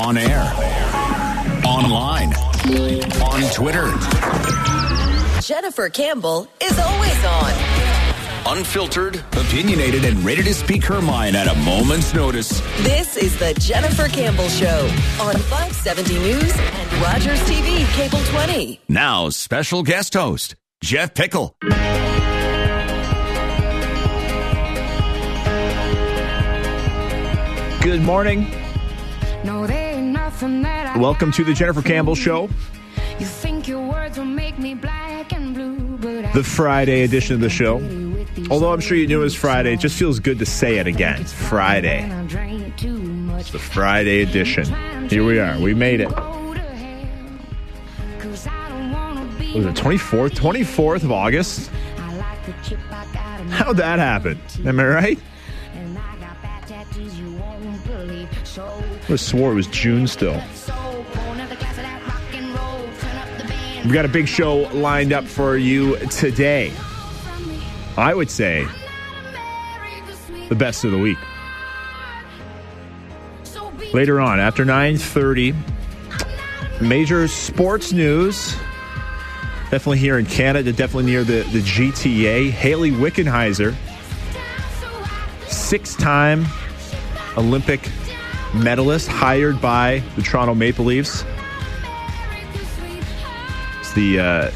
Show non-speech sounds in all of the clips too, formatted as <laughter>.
On air, online, on Twitter. Jennifer Campbell is always on. Unfiltered, opinionated, and ready to speak her mind at a moment's notice. This is the Jennifer Campbell Show on 570 News and Rogers TV Cable 20. Now, special guest host, Jeff Pickle. Good morning. Welcome to the Jennifer Campbell Show, You think your words will make me black and blue, the Friday edition of the show. Although I'm sure you knew it was Friday, it just feels good to say it again. It's Friday. I drank too much. The Friday edition. Here we are. We made it. Go to hell, 'cause I don't wanna be Was it 24th? 24th of August? I like the chip I got in my How'd that happen? Am I right? I swore it was June still. We've got a big show lined up for you today. I would say the best of the week. Later on, after 9:30, major sports news. Definitely here in Canada, definitely near the, the GTA. Hayley Wickenheiser, six-time Olympic medalist, hired by the Toronto Maple Leafs. It's the uh,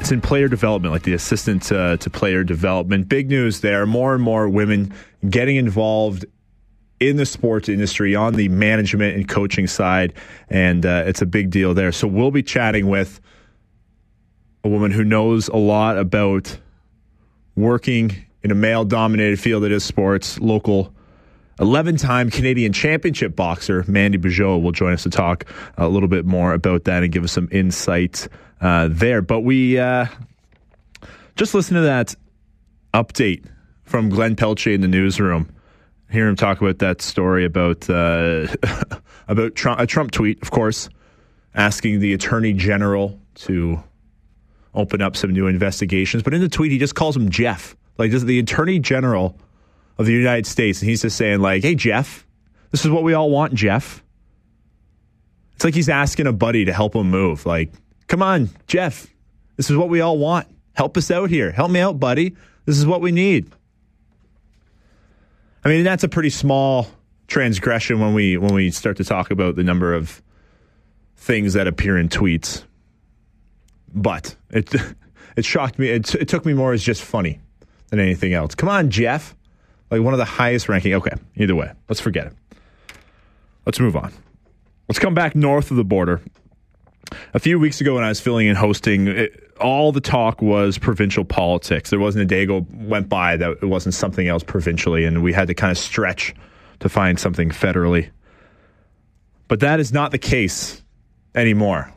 it's in player development, like the assistant uh, to player development. Big news there. More and more women getting involved in the sports industry on the management and coaching side, and uh, it's a big deal there. So we'll be chatting with a woman who knows a lot about working in a male dominated field that is sports, local 11 time Canadian championship boxer Mandy Bujold will join us to talk a little bit more about that and give us some insight uh, there. But we uh, just listen to that update from Glenn Pelche in the newsroom. Hear him talk about that story about uh, <laughs> about Trump, a Trump tweet, of course, asking the attorney general to open up some new investigations. But in the tweet, he just calls him Jeff, like is the attorney general of the United States, and he's just saying like, "Hey, Jeff, this is what we all want, Jeff." It's like he's asking a buddy to help him move. Like, come on, Jeff, this is what we all want. Help us out here. Help me out, buddy. This is what we need. I mean, that's a pretty small transgression when we when we start to talk about the number of things that appear in tweets. But it <laughs> it shocked me. It, it took me more as just funny than anything else. Come on, Jeff. Like one of the highest ranking. Okay, either way, let's forget it. Let's move on. Let's come back north of the border. A few weeks ago, when I was filling in hosting, it, all the talk was provincial politics. There wasn't a day go went by that it wasn't something else provincially, and we had to kind of stretch to find something federally. But that is not the case anymore.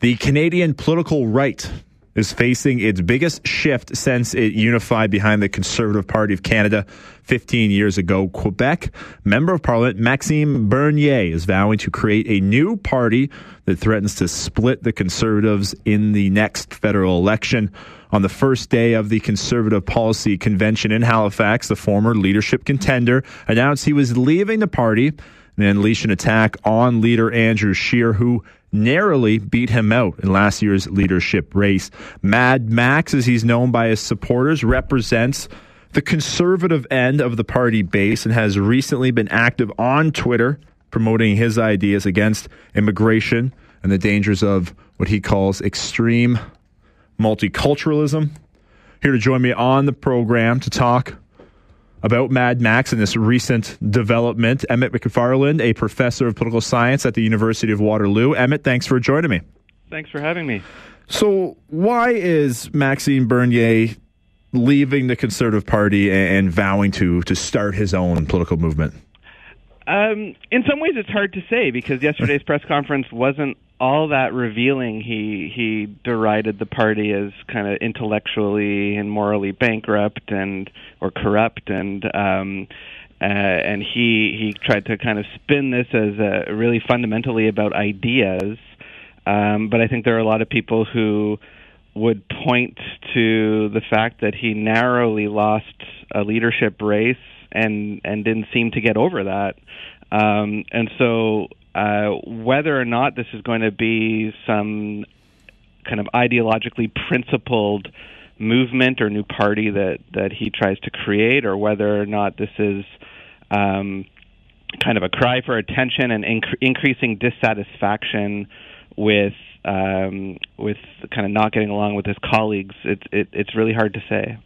The Canadian political right is facing its biggest shift since it unified behind the Conservative Party of Canada 15 years ago. Quebec Member of Parliament Maxime Bernier is vowing to create a new party that threatens to split the Conservatives in the next federal election. On the first day of the Conservative Policy Convention in Halifax, the former leadership contender announced he was leaving the party and unleashed an attack on leader Andrew Scheer, who narrowly beat him out in last year's leadership race. Mad Max, as he's known by his supporters, represents the conservative end of the party base and has recently been active on Twitter promoting his ideas against immigration and the dangers of what he calls extreme multiculturalism. Here to join me on the program to talk about Mad Max and this recent development. Emmett Macfarlane, a professor of political science at the University of Waterloo. Emmett, thanks for joining me. Thanks for having me. So, why is Maxime Bernier leaving the Conservative Party and vowing to to start his own political movement? Um, in some ways, it's hard to say because yesterday's press conference wasn't all that revealing. He he derided the party as kind of intellectually and morally bankrupt and or corrupt, and um, uh, and he he tried to kind of spin this as a really fundamentally about ideas. Um, but I think there are a lot of people who would point to the fact that he narrowly lost a leadership race and and didn't seem to get over that. Um, and so, uh, whether or not this is going to be some kind of ideologically principled movement or new party that that he tries to create, or whether or not this is um, kind of a cry for attention and inc- increasing dissatisfaction with um, with kind of not getting along with his colleagues, it, it, it's really hard to say.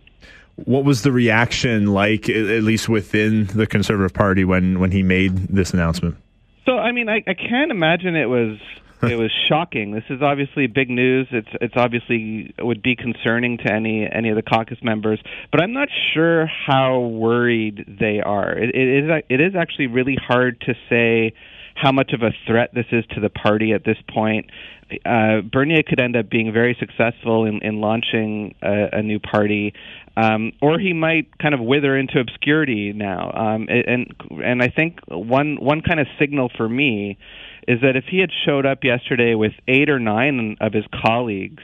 What was the reaction like, at least within the Conservative Party, when, when he made this announcement? So, I mean, I, I can't imagine it was <laughs> it was shocking. This is obviously big news. It's it's obviously would be concerning to any any of the caucus members, but I'm not sure how worried they are. It, it is it is actually really hard to say how much of a threat this is to the party at this point. Uh, Bernier could end up being very successful in, in launching a, a new party, um, or he might kind of wither into obscurity now. Um, and and I think one one kind of signal for me is that if he had showed up yesterday with eight or nine of his colleagues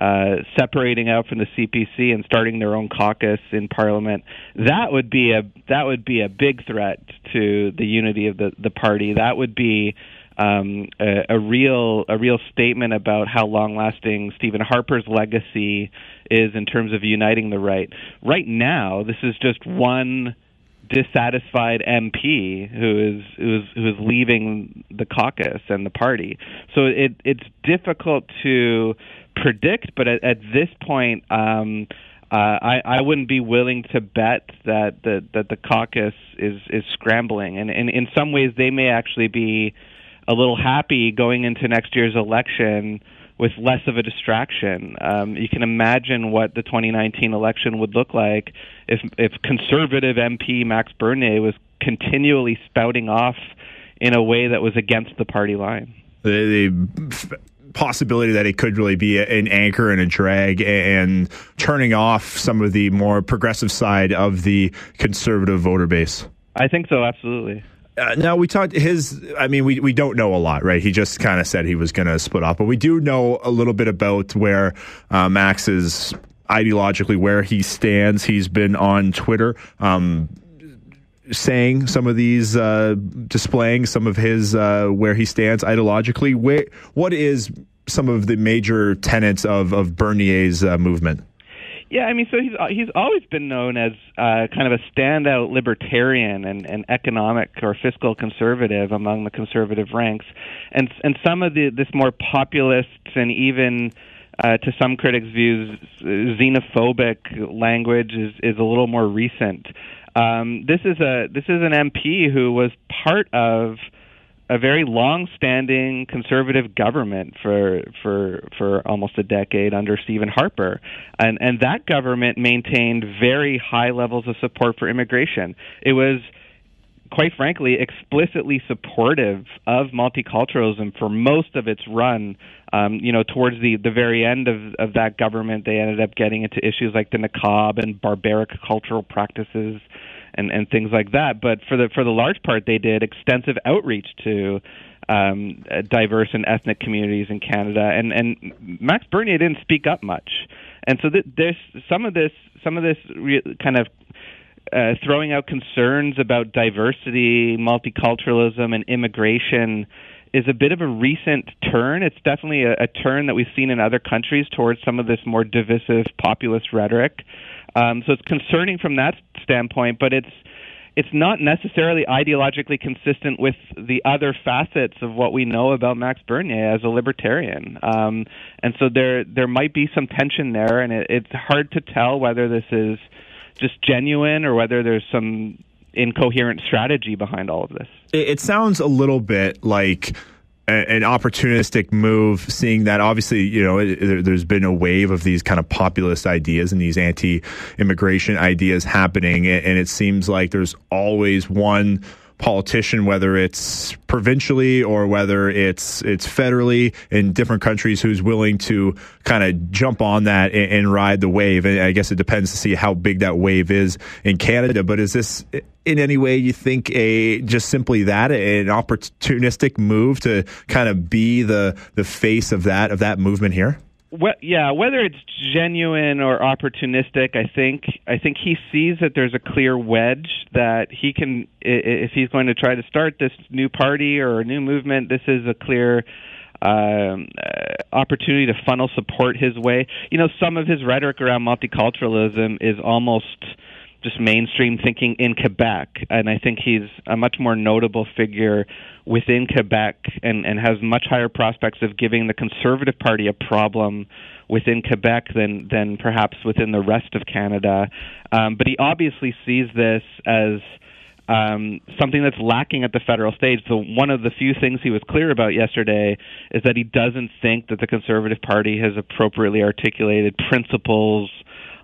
uh, separating out from the CPC and starting their own caucus in Parliament, that would be a that would be a big threat to the unity of the the party. That would be um, a, a real a real statement about how long lasting Stephen Harper's legacy is in terms of uniting the right. Right now, this is just one dissatisfied MP who is who is who is leaving the caucus and the party. So it it's difficult to predict, but at, at this point, um, uh, I, I wouldn't be willing to bet that the, that the caucus is is scrambling, and, and in some ways they may actually be a little happy going into next year's election with less of a distraction. Um, you can imagine what the 2019 election would look like if if conservative MP Max Bernier was continually spouting off in a way that was against the party line. The, the possibility that it could really be an anchor and a drag and turning off some of the more progressive side of the conservative voter base. I think so, absolutely. Uh, now we talked his. I mean, we we don't know a lot, right? He just kind of said he was going to split off, but we do know a little bit about where uh, Max is ideologically, where he stands. He's been on Twitter. Um, saying some of these, uh, displaying some of his uh, where he stands ideologically. Where, what is some of the major tenets of of Bernier's uh, movement? Yeah, I mean, so he's he's always been known as uh, kind of a standout libertarian and, and economic or fiscal conservative among the conservative ranks, and and some of the this more populist and even uh, to some critics' views xenophobic language is is a little more recent. Um, this is a this is an MP who was part of a very long-standing conservative government for for for almost a decade under Stephen Harper, and and that government maintained very high levels of support for immigration. It was quite frankly, explicitly supportive of multiculturalism for most of its run. Um, you know, towards the, the very end of, of that government, they ended up getting into issues like the niqab and barbaric cultural practices and and things like that. But for the for the large part, they did extensive outreach to um, diverse and ethnic communities in Canada. And and Max Bernier didn't speak up much, and so th- there's some of this some of this re- kind of. Uh, throwing out concerns about diversity, multiculturalism, and immigration is a bit of a recent turn. It's definitely a, a turn that we've seen in other countries towards some of this more divisive populist rhetoric. Um, so it's concerning from that standpoint, but it's it's not necessarily ideologically consistent with the other facets of what we know about Max Bernier as a libertarian. Um, and so there there might be some tension there, and it, it's hard to tell whether this is just genuine or whether there's some incoherent strategy behind all of this. It, it sounds a little bit like an opportunistic move, seeing that obviously, you know, there's been a wave of these kind of populist ideas and these anti immigration ideas happening. And it seems like there's always one politician, whether it's provincially or whether it's it's federally in different countries, who's willing to kind of jump on that and, and, ride the wave. And I guess it depends to see how big that wave is in Canada. But is this in any way you think a just simply that an opportunistic move to kind of be the the face of that of that movement here? Wh- yeah, whether it's genuine or opportunistic, I think I think he sees that there's a clear wedge that he can, if he's going to try to start this new party or a new movement, this is a clear um, uh, opportunity to funnel support his way. You know, some of his rhetoric around multiculturalism is almost just mainstream thinking in Quebec, and I think he's a much more notable figure within Quebec and, and has much higher prospects of giving the Conservative Party a problem within Quebec than than perhaps within the rest of Canada. Um, but he obviously sees this as um, something that's lacking at the federal stage. So one of the few things he was clear about yesterday is that he doesn't think that the Conservative Party has appropriately articulated principles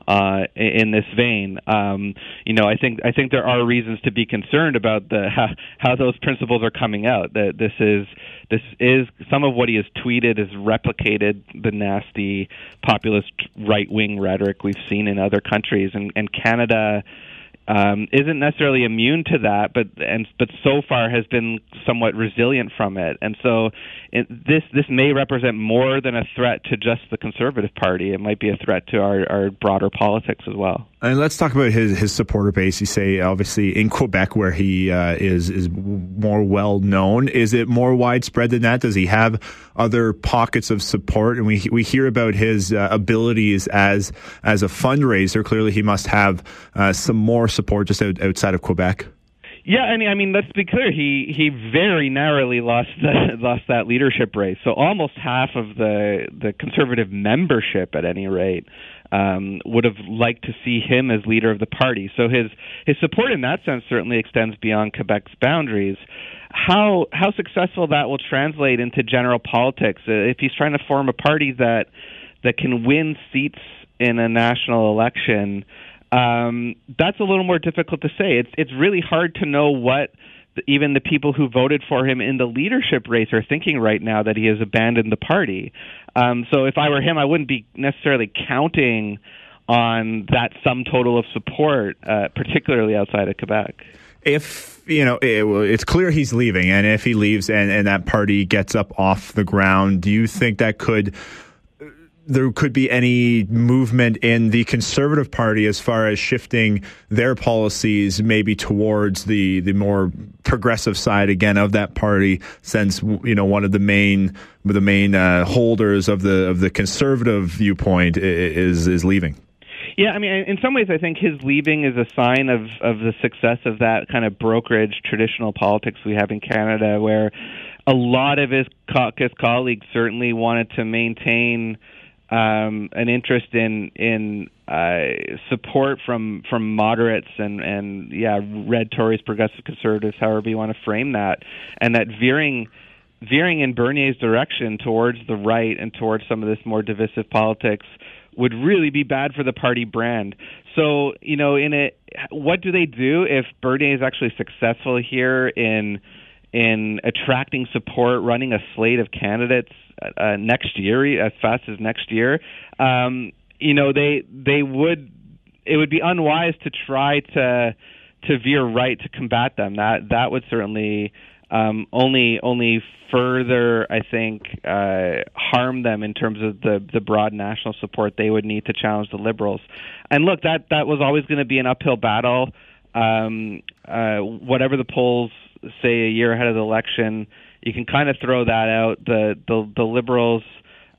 uh, in this vein. Um, you know, I think I think there are reasons to be concerned about the how, how those principles are coming out. That this is this is some of what he has tweeted has replicated the nasty populist right wing rhetoric we've seen in other countries, and, and Canada um, isn't necessarily immune to that, but and but so far has been somewhat resilient from it. And so it, this this may represent more than a threat to just the Conservative Party. It might be a threat to our, our broader politics as well. And let's talk about his, his supporter base. You say obviously in Quebec, where he uh, is is more well known. Is it more widespread than that? Does he have other pockets of support? And we we hear about his uh, abilities as as a fundraiser. Clearly, he must have uh, some more support just out, outside of Quebec. Yeah, I mean, I mean, let's be clear. He he very narrowly lost the, <laughs> lost that leadership race. So almost half of the the conservative membership, at any rate, um, would have liked to see him as leader of the party. So his his support in that sense certainly extends beyond Quebec's boundaries. How how successful that will translate into general politics uh, if he's trying to form a party that that can win seats in a national election um, that's a little more difficult to say. It's it's really hard to know what even the people who voted for him in the leadership race are thinking right now that he has abandoned the party. Um, so if I were him, I wouldn't be necessarily counting on that sum total of support, uh, particularly outside of Quebec. If you know, it, it's clear he's leaving, and if he leaves and, and that party gets up off the ground, do you think that could there could be any movement in the Conservative Party as far as shifting their policies maybe towards the the more progressive side again of that party, since you know one of the main the main uh, holders of the of the conservative viewpoint is is leaving. Yeah, I mean, in some ways, I think his leaving is a sign of of the success of that kind of brokerage traditional politics we have in Canada, where a lot of his caucus colleagues certainly wanted to maintain um, an interest in in uh, support from from moderates and and yeah, red Tories, progressive conservatives, however you want to frame that, and that veering veering in Bernier's direction towards the right and towards some of this more divisive politics would really be bad for the party brand. So, you know, in it, what do they do if Bernier is actually successful here in in attracting support, running a slate of candidates uh, next year, as fast as next year? Um, you know, they they would it would be unwise to try to to veer right to combat them. That that would certainly um, only only further, I think, uh, harm them in terms of the the broad national support they would need to challenge the liberals. And look, that that was always going to be an uphill battle. Um, uh, whatever the polls say a year ahead of the election, you can kind of throw that out. The the, the liberals.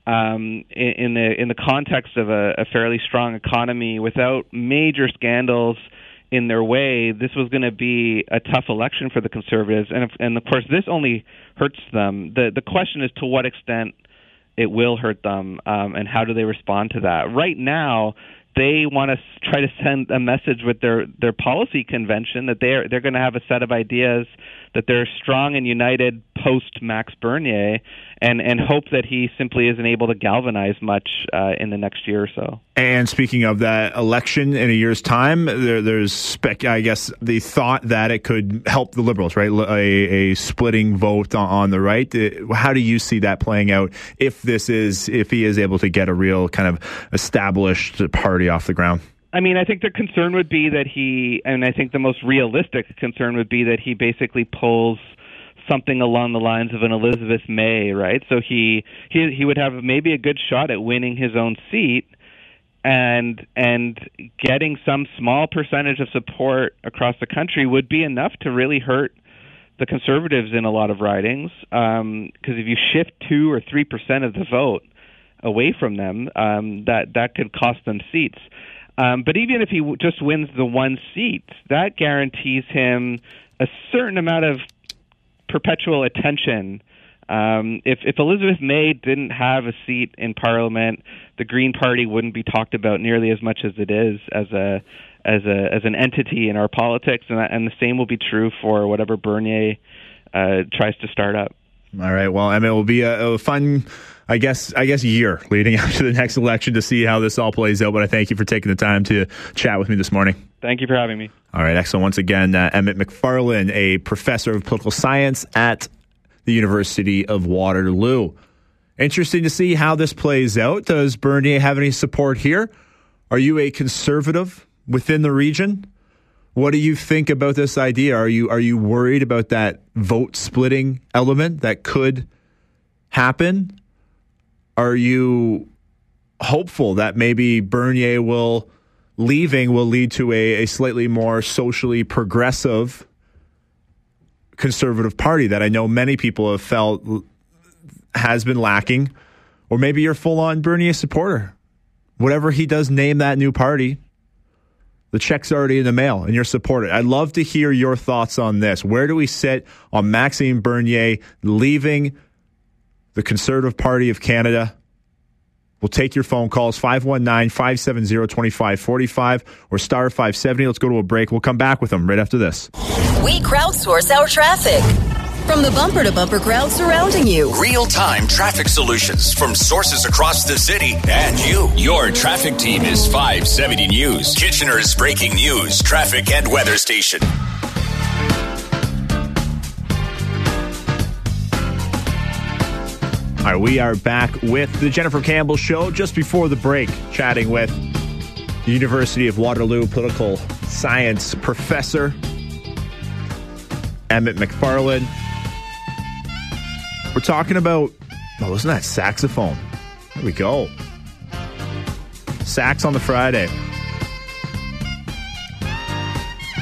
Um, in, in the in the context of a, a fairly strong economy, without major scandals, in their way, this was going to be a tough election for the conservatives, and if, and of course this only hurts them. the The question is to what extent it will hurt them, um, and how do they respond to that? Right now, they want to try to send a message with their their policy convention that they're they're going to have a set of ideas that they're strong and united post Max Bernier, and and hope that he simply isn't able to galvanize much uh, in the next year or so. And speaking of that election in a year's time, there, there's spec. I guess the thought that it could help the liberals, right? A, a splitting vote on, on the right. How do you see that playing out if this is if he is able to get a real kind of established party off the ground? I mean, I think the concern would be that he, and I think the most realistic concern would be that he basically pulls something along the lines of an Elizabeth May, right? So he he he would have maybe a good shot at winning his own seat and and getting some small percentage of support across the country would be enough to really hurt the conservatives in a lot of ridings because um, if you shift two or three percent of the vote away from them, um, that that could cost them seats. Um, but even if he w- just wins the one seat, that guarantees him a certain amount of perpetual attention. Um, if, if Elizabeth May didn't have a seat in Parliament, the Green Party wouldn't be talked about nearly as much as it is as a as a as an entity in our politics, and and the same will be true for whatever Bernier uh, tries to start up. All right. Well, I mean, it will be a, a fun I guess I guess year leading <laughs> up to the next election to see how this all plays out. But I thank you for taking the time to chat with me this morning. Thank you for having me. All right, excellent. Once again, uh, Emmett Macfarlane, a professor of political science at the University of Waterloo. Interesting to see how this plays out. Does Bernier have any support here? Are you a conservative within the region? What do you think about this idea? Are you are you worried about that vote splitting element that could happen? are you hopeful that maybe Bernier will leaving will lead to a, a slightly more socially progressive conservative party that I know many people have felt has been lacking, or maybe you're full on Bernier supporter. Whatever he does, name that new party. The check's already in the mail and you're supported. I'd love to hear your thoughts on this. Where do we sit on Maxime Bernier leaving the Conservative Party of Canada. We'll take your phone calls 519 570 2545 or star 570. Let's go to a break. We'll come back with them right after this. We crowdsource our traffic. From the bumper to bumper crowd surrounding you. Real time traffic solutions from sources across the city and you. Your traffic team is 570 News, Kitchener's breaking news, traffic, and weather station. All right, we are back with the Jennifer Campbell Show just before the break, chatting with the University of Waterloo political science professor Emmett Macfarlane. We're talking about, oh, wasn't that saxophone? There we go. Sax on the Friday.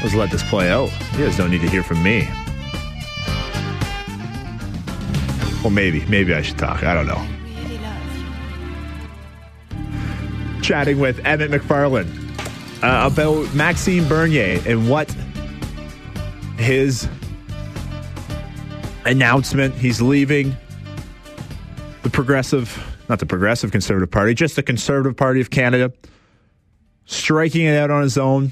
Let's let this play out. You guys don't need to hear from me. Well, maybe. Maybe I should talk. I don't know. Chatting with Emmett Macfarlane uh, about Maxime Bernier and what his announcement he's leaving the progressive, not the progressive conservative party, just the conservative party of Canada, striking it out on his own,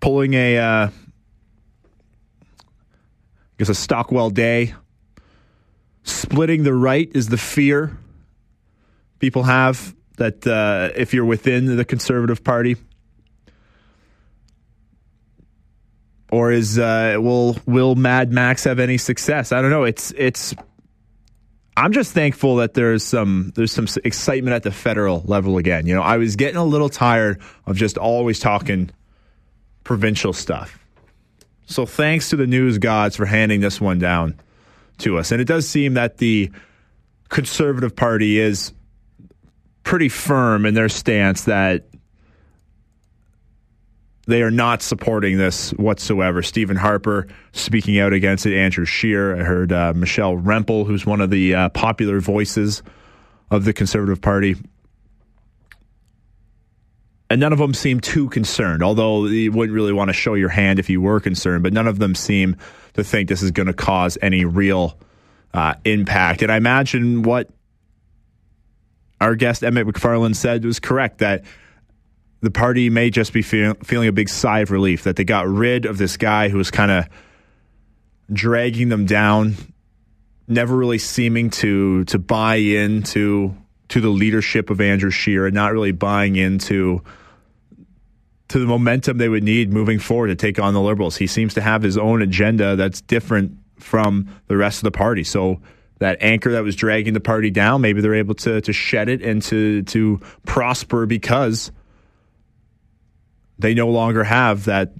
pulling a. Uh, guess a Stockwell Day. Splitting the right is the fear people have that uh, if you're within the Conservative Party. Or is uh, will will Mad Max have any success? I don't know. It's it's. I'm just thankful that there's some there's some excitement at the federal level again. You know, I was getting a little tired of just always talking provincial stuff. So thanks to the news gods for handing this one down to us. And it does seem that the Conservative Party is pretty firm in their stance that they are not supporting this whatsoever. Stephen Harper speaking out against it. Andrew Scheer. I heard uh, Michelle Rempel, who's one of the uh, popular voices of the Conservative Party, and none of them seem too concerned, although you wouldn't really want to show your hand if you were concerned, but none of them seem to think this is going to cause any real uh, impact. And I imagine what our guest Emmett Macfarlane said was correct that the party may just be feel, feeling a big sigh of relief that they got rid of this guy who was kind of dragging them down, never really seeming to to buy into to the leadership of Andrew Scheer and not really buying into to the momentum they would need moving forward to take on the Liberals. He seems to have his own agenda that's different from the rest of the party. So that anchor that was dragging the party down, maybe they're able to to shed it and to to prosper because they no longer have that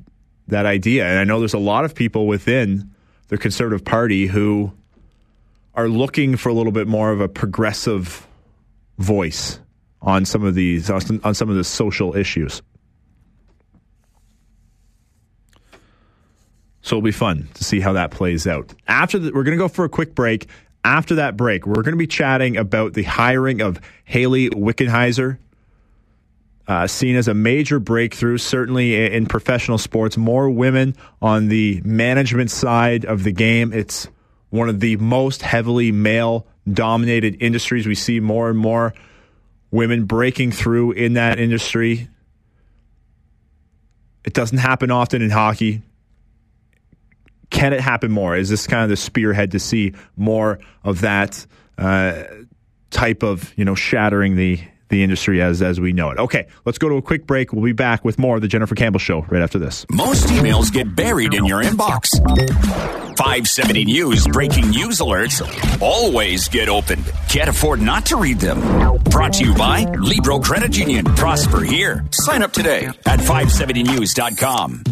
that idea. And I know there's a lot of people within the Conservative Party who are looking for a little bit more of a progressive voice on some of these on some of the social issues. So it'll be fun to see how that plays out. After the, we're going to go for a quick break. After that break, we're going to be chatting about the hiring of Hayley Wickenheiser, uh, seen as a major breakthrough, certainly in, in professional sports. More women on the management side of the game. It's one of the most heavily male dominated industries. We see more and more women breaking through in that industry. It doesn't happen often in hockey. Can it happen more? Is this kind of the spearhead to see more of that uh, type of you know shattering the the industry as as we know it? Okay, let's go to a quick break. We'll be back with more of the Jennifer Campbell Show right after this. Most emails get buried in your inbox. 570 News breaking news alerts always get opened. Can't afford not to read them. Brought to you by Libro Credit Union. Prosper here. Sign up today at 570news.com.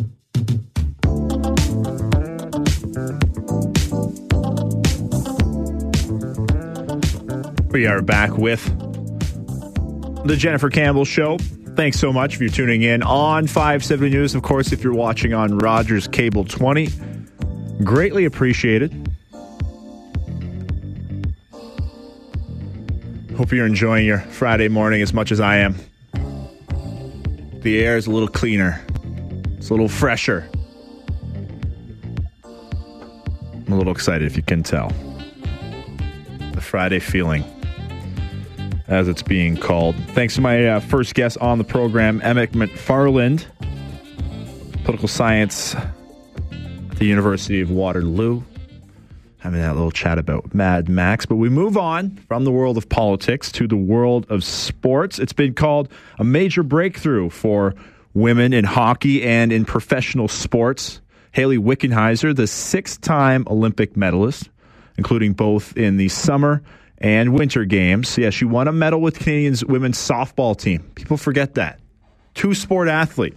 We are back with the Jennifer Campbell Show. Thanks so much for tuning in on 570 News. Of course, if you're watching on Rogers Cable 20, greatly appreciated. Hope you're enjoying your Friday morning as much as I am. The air is a little cleaner, it's a little fresher. I'm a little excited if you can tell. The Friday feeling as it's being called. Thanks to my uh, first guest on the program, Emmett Macfarlane, political science at the University of Waterloo. Having that little chat about Mad Max. But we move on from the world of politics to the world of sports. It's been called a major breakthrough for women in hockey and in professional sports. Hayley Wickenheiser, the six time Olympic medalist, including both in the summer and Winter Games. Yeah, she won a medal with Canadians women's softball team. People forget that. Two sport athlete.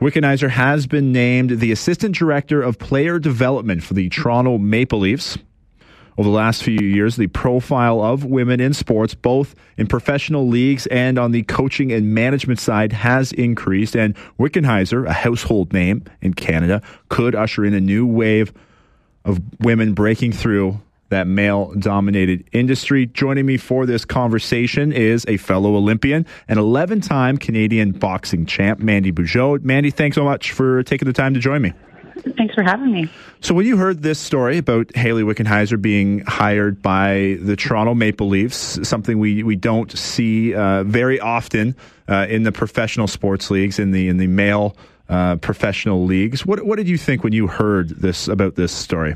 Wickenheiser has been named the Assistant Director of Player Development for the Toronto Maple Leafs. Over the last few years, the profile of women in sports, both in professional leagues and on the coaching and management side, has increased. And Wickenheiser, a household name in Canada, could usher in a new wave of women breaking through that male dominated industry. Joining me for this conversation is a fellow Olympian and 11 time Canadian boxing champ, Mandy Bujold. Mandy, thanks so much for taking the time to join me. Thanks for having me. So, when you heard this story about Hayley Wickenheiser being hired by the Toronto Maple Leafs, something we, we don't see uh, very often uh, in the professional sports leagues, in the in the male uh, professional leagues, what what did you think when you heard this about this story?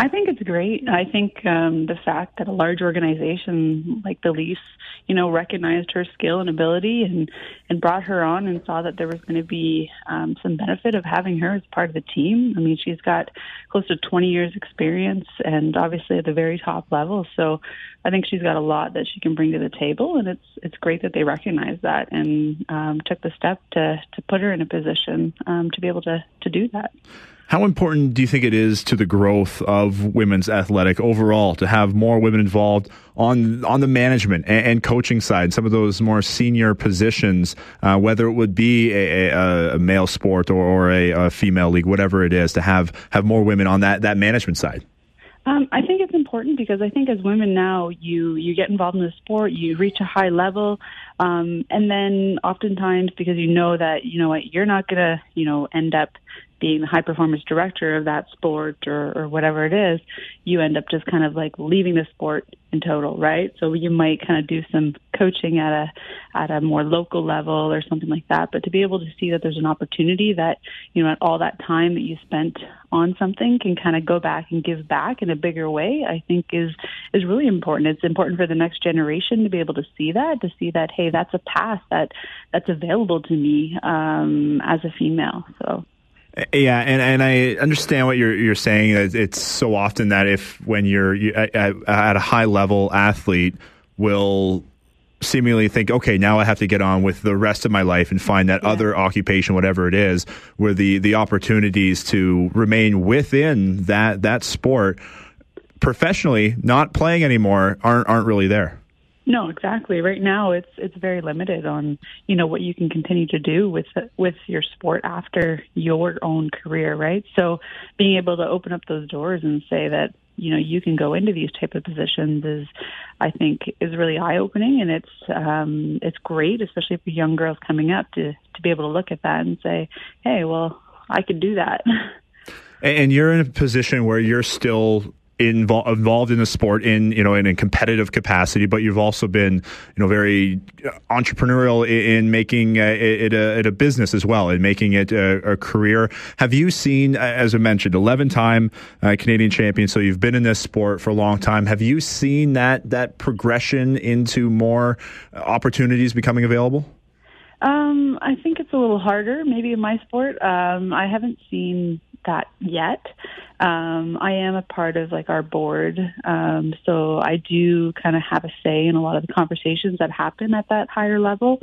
I think it's great. I think um, the fact that a large organization like the Leafs, you know, recognized her skill and ability and and brought her on and saw that there was going to be um, some benefit of having her as part of the team. I mean, she's got close to 20 years experience and obviously at the very top level. So I think she's got a lot that she can bring to the table, and it's it's great that they recognize that and um, took the step to to put her in a position um, to be able to to do that. How important do you think it is to the growth of women's athletic overall to have more women involved on on the management and, and coaching side, some of those more senior positions, uh, whether it would be a, a, a male sport or, or a, a, female league, whatever it is, to have have more women on that that management side? Um, I think it's important because I think as women now, you you get involved in the sport, you reach a high level, um, and then oftentimes because you know that you know what you're not gonna you know end up being the high performance director of that sport or, or whatever it is, you end up just kind of like leaving the sport in total, right? So you might kind of do some coaching at a at a more local level or something like that. But to be able to see that there's an opportunity that you know all that time that you spent on something can kind of go back and give back in a bigger way, I think is is really important. It's important for the next generation to be able to see that, to see that hey, that's a path that that's available to me um, as a female. So. Yeah, and, and I understand what you're you're saying. It's so often that if when you're at, at a high level athlete will seemingly think, okay, now I have to get on with the rest of my life and find that Yeah. other occupation, whatever it is, where the the opportunities to remain within that that sport professionally, not playing anymore, aren't aren't really there. No, exactly. Right now, it's it's very limited on you know what you can continue to do with with your sport after your own career, right? So, being able to open up those doors and say that you know you can go into these type of positions is, I think, is really eye opening, and it's um, it's great, especially for young girls coming up to to be able to look at that and say, hey, well, I could do that. and you're in a position where you're still invol- involved in the sport in you know in a competitive capacity, but you've also been you know very entrepreneurial in, in making uh, it, a, it a business as well, and making it a, a career. Have you seen, uh, as I mentioned, 11 time uh, Canadian champion? So you've been in this sport for a long time. Have you seen that that progression into more opportunities becoming available? Um, I think it's a little harder, maybe in my sport. Um, I haven't seen that yet. Um, I am a part of like our board, um, so I do kind of have a say in a lot of the conversations that happen at that higher level.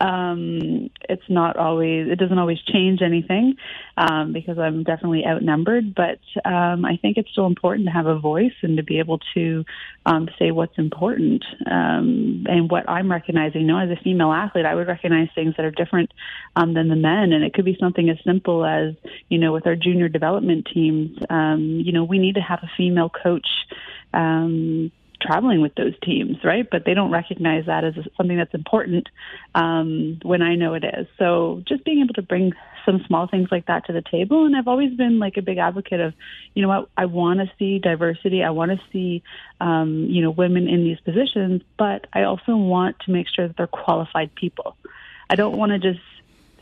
Um, it's not always, it doesn't always change anything um, because I'm definitely outnumbered, but um, I think it's still important to have a voice and to be able to um, say what's important um, and what I'm recognizing. You know, as a female athlete, I would recognize things that are different um, than the men, and it could be something as simple as you know, with our junior development teams, um, you know, we need to have a female coach. Um, traveling with those teams, right? But they don't recognize that as something that's important um, when I know it is. So just being able to bring some small things like that to the table. And I've always been like a big advocate of, you know what, I want to see diversity. I want to see, um, you know, women in these positions, but I also want to make sure that they're qualified people. I don't want to just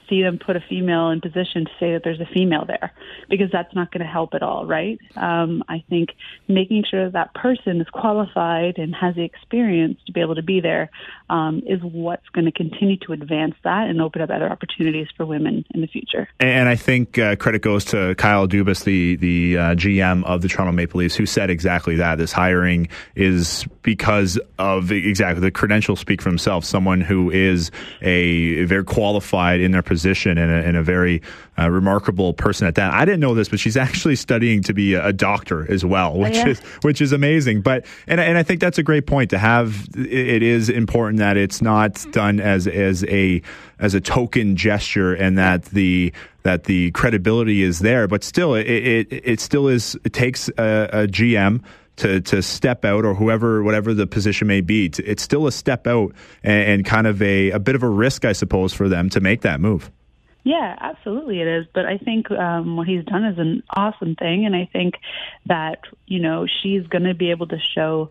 see them put a female in position to say that there's a female there because that's not going to help at all, right? Um, I think making sure that, that person is qualified and has the experience to be able to be there um, is what's going to continue to advance that and open up other opportunities for women in the future. And I think uh, credit goes to Kyle Dubas, the the uh, GM of the Toronto Maple Leafs, who said exactly that. This hiring is because of exactly the credentials speak for themselves. Someone who is a very qualified in their position and a, and a very uh, remarkable person at that. I didn't know this, but she's <laughs> actually studying to be a, a doctor as well, which yeah. is which is amazing. But and and I think that's a great point to have. It is important that it's not done as as a as a token gesture, and that the that the credibility is there. But still, it it, it still is. It takes a, a GM to to step out or whoever whatever the position may be. It's still a step out and, and kind of a a bit of a risk, I suppose, for them to make that move. Yeah, absolutely it is. But I think um, what he's done is an awesome thing, and I think that you know she's going to be able to show.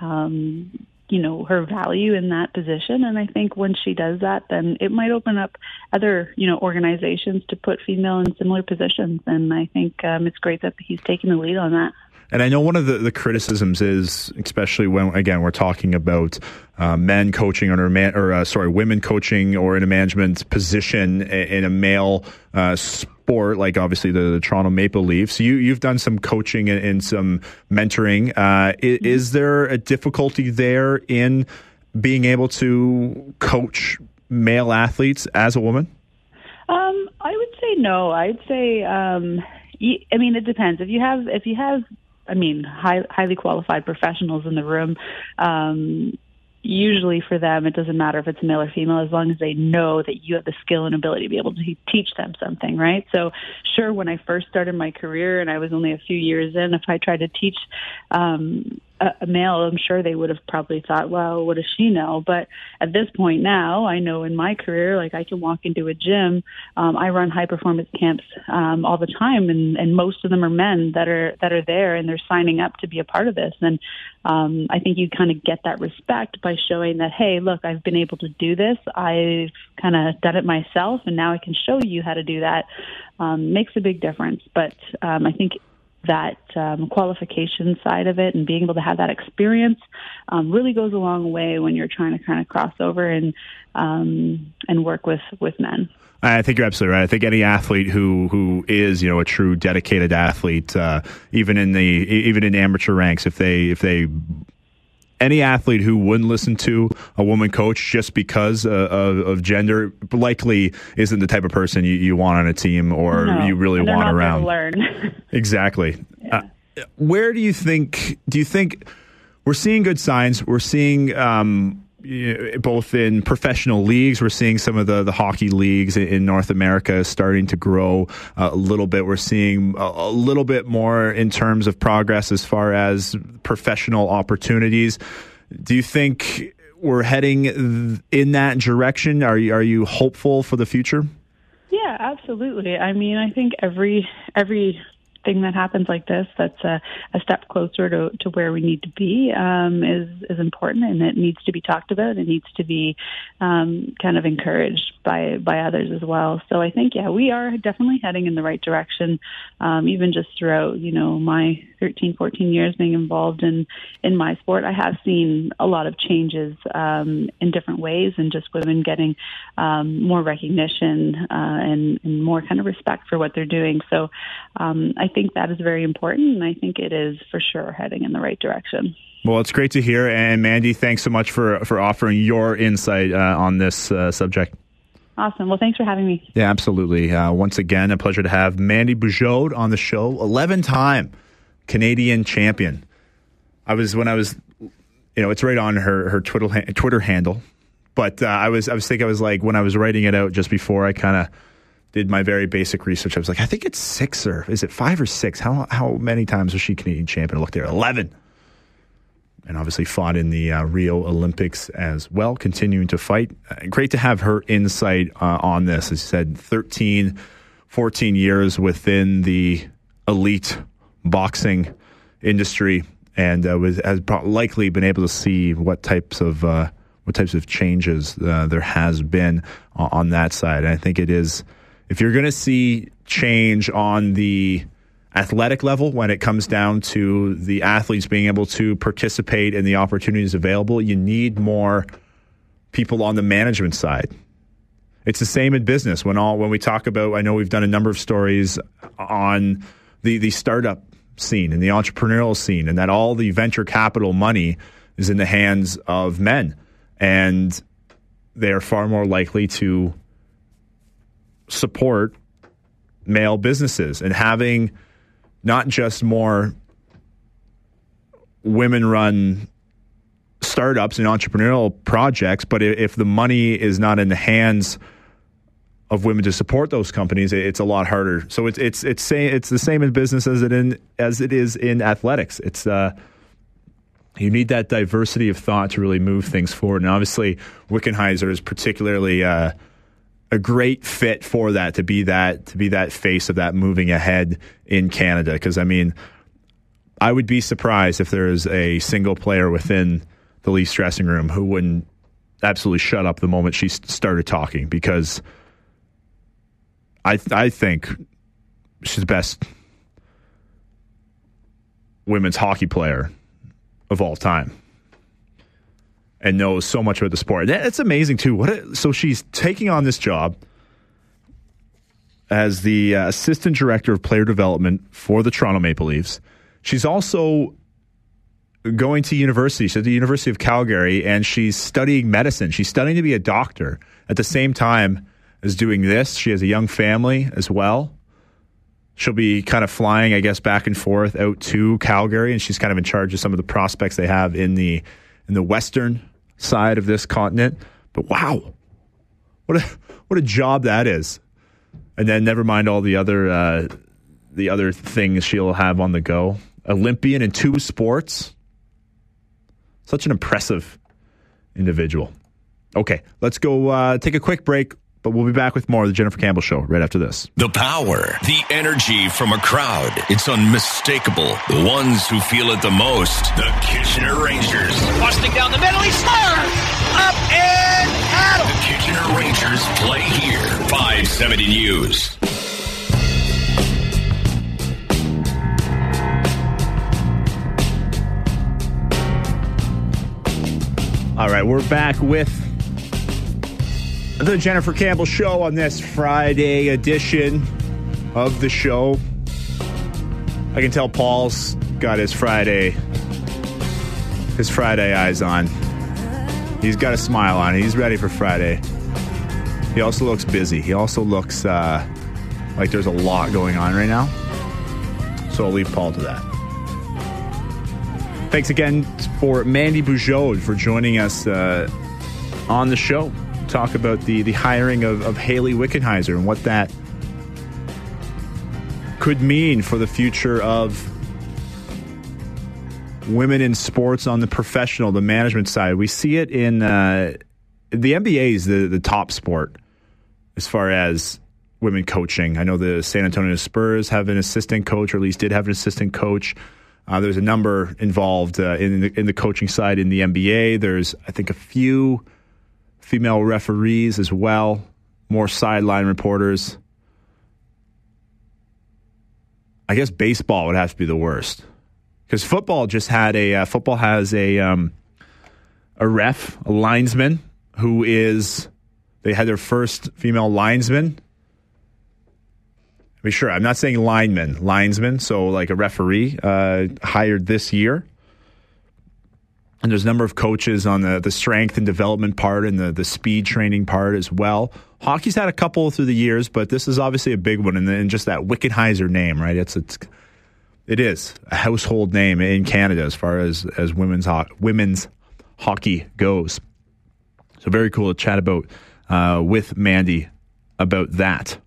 Um, you know her value in that position and i think when she does that then it might open up other you know organizations to put female in similar positions and i think um, it's great that he's taking the lead on that and I know one of the, the criticisms is, especially when again we're talking about uh, men coaching or man, or uh, sorry, women coaching or in a management position in a male uh, sport, like obviously the, the, Toronto Maple Leafs. You you've done some coaching and, and some mentoring. Uh, is, is there a difficulty there in being able to coach male athletes as a woman? Um, I would say no. I'd say, um, I mean, it depends. If you have, if you have I mean, high, highly qualified professionals in the room. Um, usually for them, it doesn't matter if it's male or female, as long as they know that you have the skill and ability to be able to teach them something, right? So, sure, when I first started my career and I was only a few years in, if I tried to teach um, a, male, I'm sure they would have probably thought, well, what does she know? But at this point now, I know in my career, like I can walk into a gym. Um, I run high performance camps um, all the time, and, and most of them are men that are that are there, and they're signing up to be a part of this. And um, I think you kind of get that respect by showing that, hey, look, I've been able to do this. I've kind of done it myself, and now I can show you how to do that. Um, makes a big difference. But um, I think that um, qualification side of it and being able to have that experience um, really goes a long way when you're trying to kind of cross over and um, and work with with men. I think you're absolutely right. I think any athlete who who is you know a true dedicated athlete, uh, even in the even in amateur ranks, if they if they any athlete who wouldn't listen to a woman coach just because uh, of, of gender likely isn't the type of person you, you want on a team or No, you really want around. learn. <laughs> Exactly. Uh, where do you think? Do you think we're seeing good signs? We're seeing um, both in professional leagues. We're seeing some of the the hockey leagues in, North America starting to grow uh, a little bit. We're seeing a, a little bit more in terms of progress as far as professional opportunities. Do you think? We're heading in that direction. Are you, are you hopeful for the future? Yeah, absolutely. I mean, I think every every thing that happens like this that's a, a step closer to, to where we need to be um, is is important and it needs to be talked about. It needs to be um, kind of encouraged by by others as well. So I think yeah, we are definitely heading in the right direction. Um, even just throughout you know my 13, 14 years being involved in in my sport, I have seen a lot of changes um, in different ways and just women getting um, more recognition uh, and, and more kind of respect for what they're doing. So um, I think that is very important, and I think it is for sure heading in the right direction. Well, it's great to hear. And Mandy, thanks so much for, for offering your insight uh, on this uh, subject. Awesome. Well, thanks for having me. Yeah, absolutely. Uh, once again, a pleasure to have Mandy Bujold on the show, 11 time Canadian champion. I was, when I was, you know, it's right on her, her Twitter, Twitter handle. But uh, I was, I was thinking, I was like, when I was writing it out just before I kind of did my very basic research, I was like, I think it's six or is it five or six? How, how many times was she Canadian champion? I looked there, 11 and obviously fought in the uh, Rio Olympics as well, continuing to fight. Uh, great to have her insight uh, on this. As you said, 13, 14 years within the elite boxing industry, and uh, was, has likely been able to see what types of uh, what types of changes uh, there has been on, on that side. And I think it is if you're going to see change on the athletic level when it comes down to the athletes being able to participate in the opportunities available you need more people on the management side it's the same in business when all when we talk about i know we've done a number of stories on the the startup scene and the entrepreneurial scene and that all the venture capital money is in the hands of men. And they are far more likely to support male businesses. And having not just more women run startups and entrepreneurial projects, but if the money is not in the hands of women to support those companies, it's a lot harder. So it's it's it's say, it's the same in business as it in as it is in athletics. It's uh, you need that diversity of thought to really move things forward. And obviously, Wickenheiser is particularly uh, a great fit for that to be that to be that face of that moving ahead in Canada. Because I mean, I would be surprised if there is a single player within the Leafs dressing room who wouldn't absolutely shut up the moment she started talking. Because I I think she's the best women's hockey player of all time and knows so much about the sport. It's amazing too. What a, so she's taking on this job as the uh, assistant director of player development for the Toronto Maple Leafs. She's also going to university. She's at the University of Calgary, and she's studying medicine. She's studying to be a doctor at the same time as doing this. She has a young family as well. She'll be kind of flying, I guess, back and forth out to Calgary, and she's kind of in charge of some of the prospects they have in the in the western side of this continent. But wow, what a what a job that is! And then never mind all the other uh, the other things she'll have on the go. Olympian in two sports. Such an impressive individual. Okay, let's go uh, take a quick break. But we'll be back with more of the Jennifer Campbell Show right after this. The power, the energy from a crowd. It's unmistakable. The ones who feel it the most, the Kitchener Rangers. Busting down the middle, he scores! Up and out! The Kitchener Rangers play here. 570 News. All right, we're back with the Jennifer Campbell Show on this Friday edition of the show. I can tell Paul's got his Friday his Friday eyes on. He's got a smile on. He's ready for Friday. He also looks busy. He also looks uh, like there's a lot going on right now. So I'll leave Paul to that. Thanks again for Mandy Bujold for joining us uh, on the show. Talk about the, the hiring of, of Hayley Wickenheiser and what that could mean for the future of women in sports on the professional, the management side. We see it in uh, the NBA is the, the top sport as far as women coaching. I know the San Antonio Spurs have an assistant coach, or at least did have an assistant coach. Uh, there's a number involved uh, in the, in the coaching side in the NBA. There's, I think, a few female referees as well, more sideline reporters. I guess baseball would have to be the worst because football just had a uh, football has a um, a ref, a linesman who is they had their first female linesman. Be sure, I'm not saying lineman, linesman. So like a referee uh, hired this year. And there's a number of coaches on the, the strength and development part and the, the speed training part as well. Hockey's had a couple through the years, but this is obviously a big one. And then just that Wickenheiser name, right? It's, it's it is a household name in Canada as far as, as women's, ho- women's hockey goes. So very cool to chat about uh, with Mandy about that.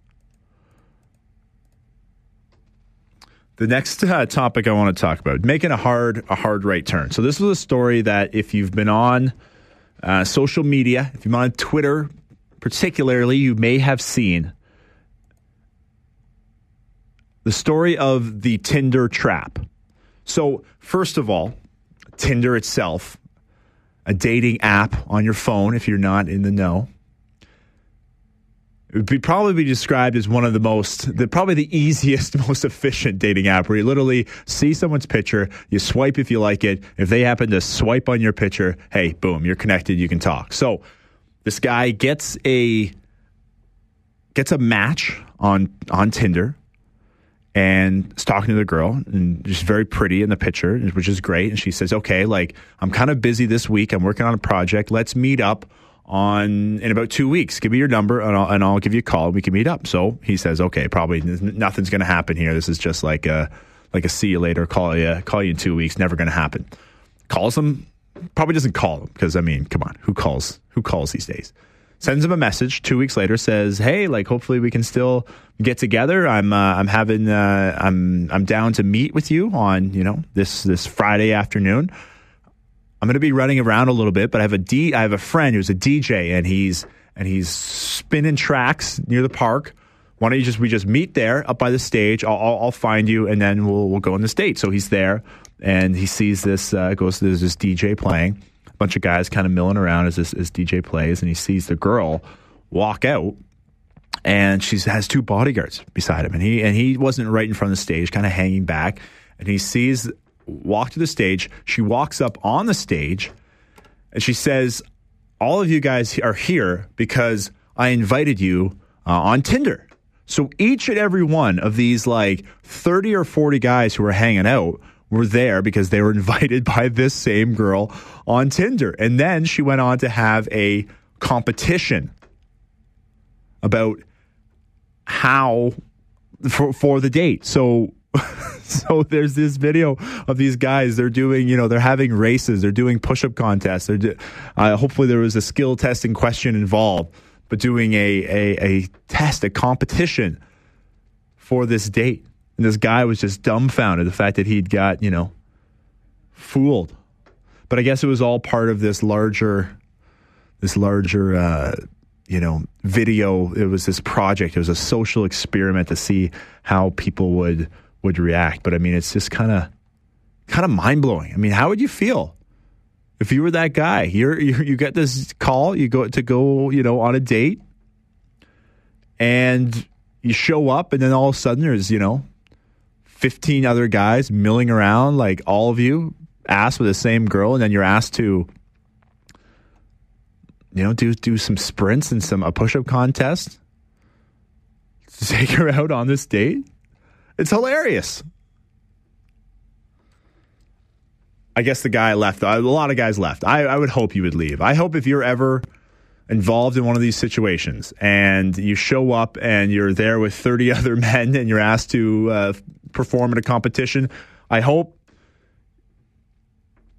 The next uh, topic I want to talk about making a hard a hard right turn. So this was a story that if you've been on uh, social media, if you're on Twitter, particularly, you may have seen the story of the Tinder trap. So first of all, Tinder itself, a dating app on your phone. If you're not in the know, would be probably be described as one of the most, the probably the <laughs> easiest, most efficient dating app where you literally see someone's picture, you swipe if you like it. If they happen to swipe on your picture, hey, boom, you're connected, you can talk. So this guy gets a gets a match on on Tinder and is talking to the girl and she's very pretty in the picture, which is great. And she says, "Okay, like I'm kind of busy this week. I'm working on a project. Let's meet up." On in about two weeks. Give me your number and I'll, and I'll give you a call. And we can meet up. So he says, okay, probably nothing's going to happen here. This is just like a like a see you later. Call you call you in two weeks. Never going to happen. Calls him. Probably doesn't call him because I mean, come on, who calls? Who calls these days? Sends him a message two weeks later. Says, hey, like hopefully we can still get together. I'm uh, I'm having uh, I'm I'm down to meet with you on you know this this Friday afternoon. I'm going to be running around a little bit, but I have a D. I have a friend who's a DJ, and he's and he's spinning tracks near the park. Why don't you just we just meet there up by the stage? I'll, I'll, I'll find you, and then we'll we'll go on the stage. So he's there, and he sees this uh, goes there's this DJ playing. A bunch of guys kind of milling around as this as DJ plays, and he sees the girl walk out, and she has two bodyguards beside him, and he and he wasn't right in front of the stage, kind of hanging back, and he sees walk to the stage. She walks up on the stage and she says, All of you guys are here because I invited you uh, on Tinder. So each and every one of these like 30 or 40 guys who were hanging out were there because they were <laughs> invited by this same girl on Tinder. And then she went on to have a competition about how for, for the date. So <laughs> so there's this video of these guys. They're doing, you know, they're having races. They're doing push-up contests. They're do, uh, hopefully there was a skill testing question involved, but doing a, a a test, a competition for this date. And this guy was just dumbfounded the fact that he'd got, you know, fooled. But I guess it was all part of this larger, this larger. Uh, you know, video. It was this project. It was a social experiment to see how people would would react. But I mean, it's just kind of kind of mind blowing. I mean, how would you feel if you were that guy? You're, you're you get this call, you go to go, you know, on a date, and you show up, and then all of a sudden there's you know, fifteen other guys milling around, like all of you asked with the same girl, and then you're asked to. You know, do do some sprints and some a push up contest. To <laughs> take her out on this date. It's hilarious. I guess the guy left. A lot of guys left. I, I would hope you would leave. I hope if you're ever involved in one of these situations and you show up and you're there with 30 <laughs> other men and you're asked to uh, perform in a competition, I hope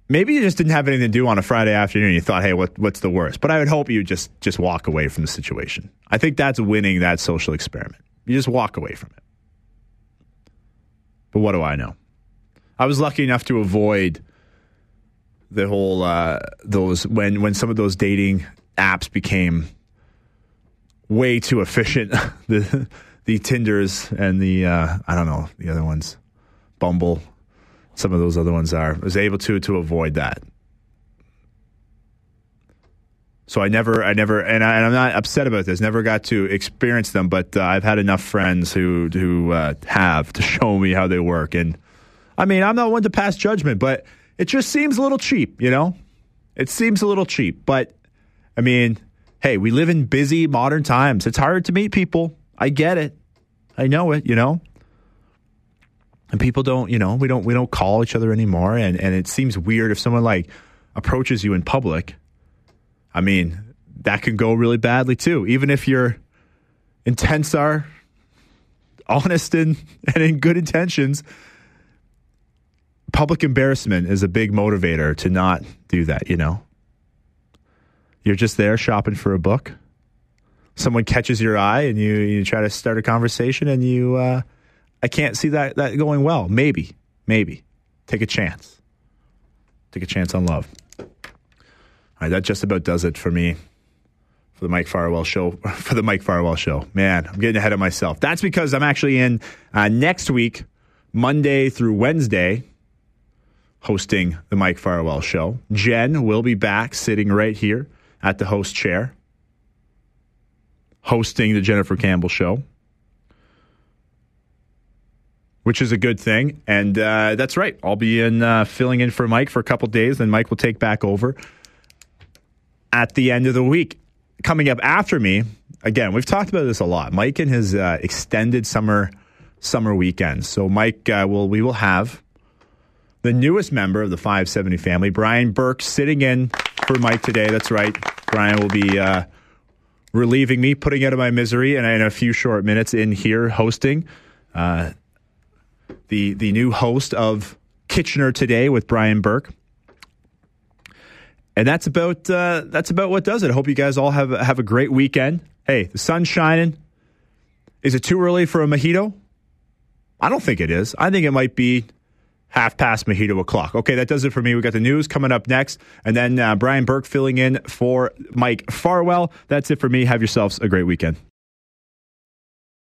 maybe you just didn't have anything to do on a Friday afternoon. You thought, hey, what, what's the worst? But I would hope you just just walk away from the situation. I think that's winning that social experiment. You just walk away from it. But what do I know? I was lucky enough to avoid the whole uh, those when when some of those dating apps became way too efficient. <laughs> the the Tinders and the uh, I don't know the other ones, Bumble, some of those other ones are. I was able to to avoid that. So I never, I never, and, I, am not upset about this. Never got to experience them, but uh, I've had enough friends who who uh, have to <laughs> show me how they work. And I mean, I'm not one to pass judgment, but it just seems a little cheap, you know. It seems a little cheap, but I mean, hey, we live in busy modern times. It's hard to meet people. I get it. I know it, you know. And people don't, you know, we don't we don't call each other anymore and and it seems weird if someone like approaches you in public. I mean, that can go really badly too. Even if your intents are honest and, <laughs> and in good intentions, public embarrassment is a big motivator to not do that, you know? You're just there shopping for a book. Someone catches your eye and you, you try to start a conversation and you, uh, I can't see that, that going well. Maybe, maybe. Take a chance. Take a chance on love. That just about does it for me for the Mike Farwell show. <laughs> For the Mike Farwell show, man, I'm getting ahead of myself. That's because I'm actually in uh, next week, Monday through Wednesday, hosting the Mike Farwell show. Jen will be back, sitting right here at the host chair, hosting the Jennifer Campbell show, which is a good thing. And uh, that's right. I'll be in uh, filling in for Mike for a couple days, then Mike will take back over at the end of the week. Coming up after me, again, we've talked about this a lot. Mike and his uh, extended summer summer weekends. So Mike uh, will we will have the newest member of the 570 family, Brian Burke, sitting in for Mike today. That's right. Brian will be uh, relieving me, putting out of my misery, and in a few short minutes in here hosting uh, the the new host of Kitchener today with Brian Burke. And that's about uh, that's about what does it. I hope you guys all have have a great weekend. Hey, the sun's shining. Is it too early for a mojito? I don't think it is. I think it might be half past mojito o'clock. Okay, that does it for me. We got the news coming up next, and then uh, Brian Burke filling in for Mike Farwell. That's it for me. Have yourselves a great weekend.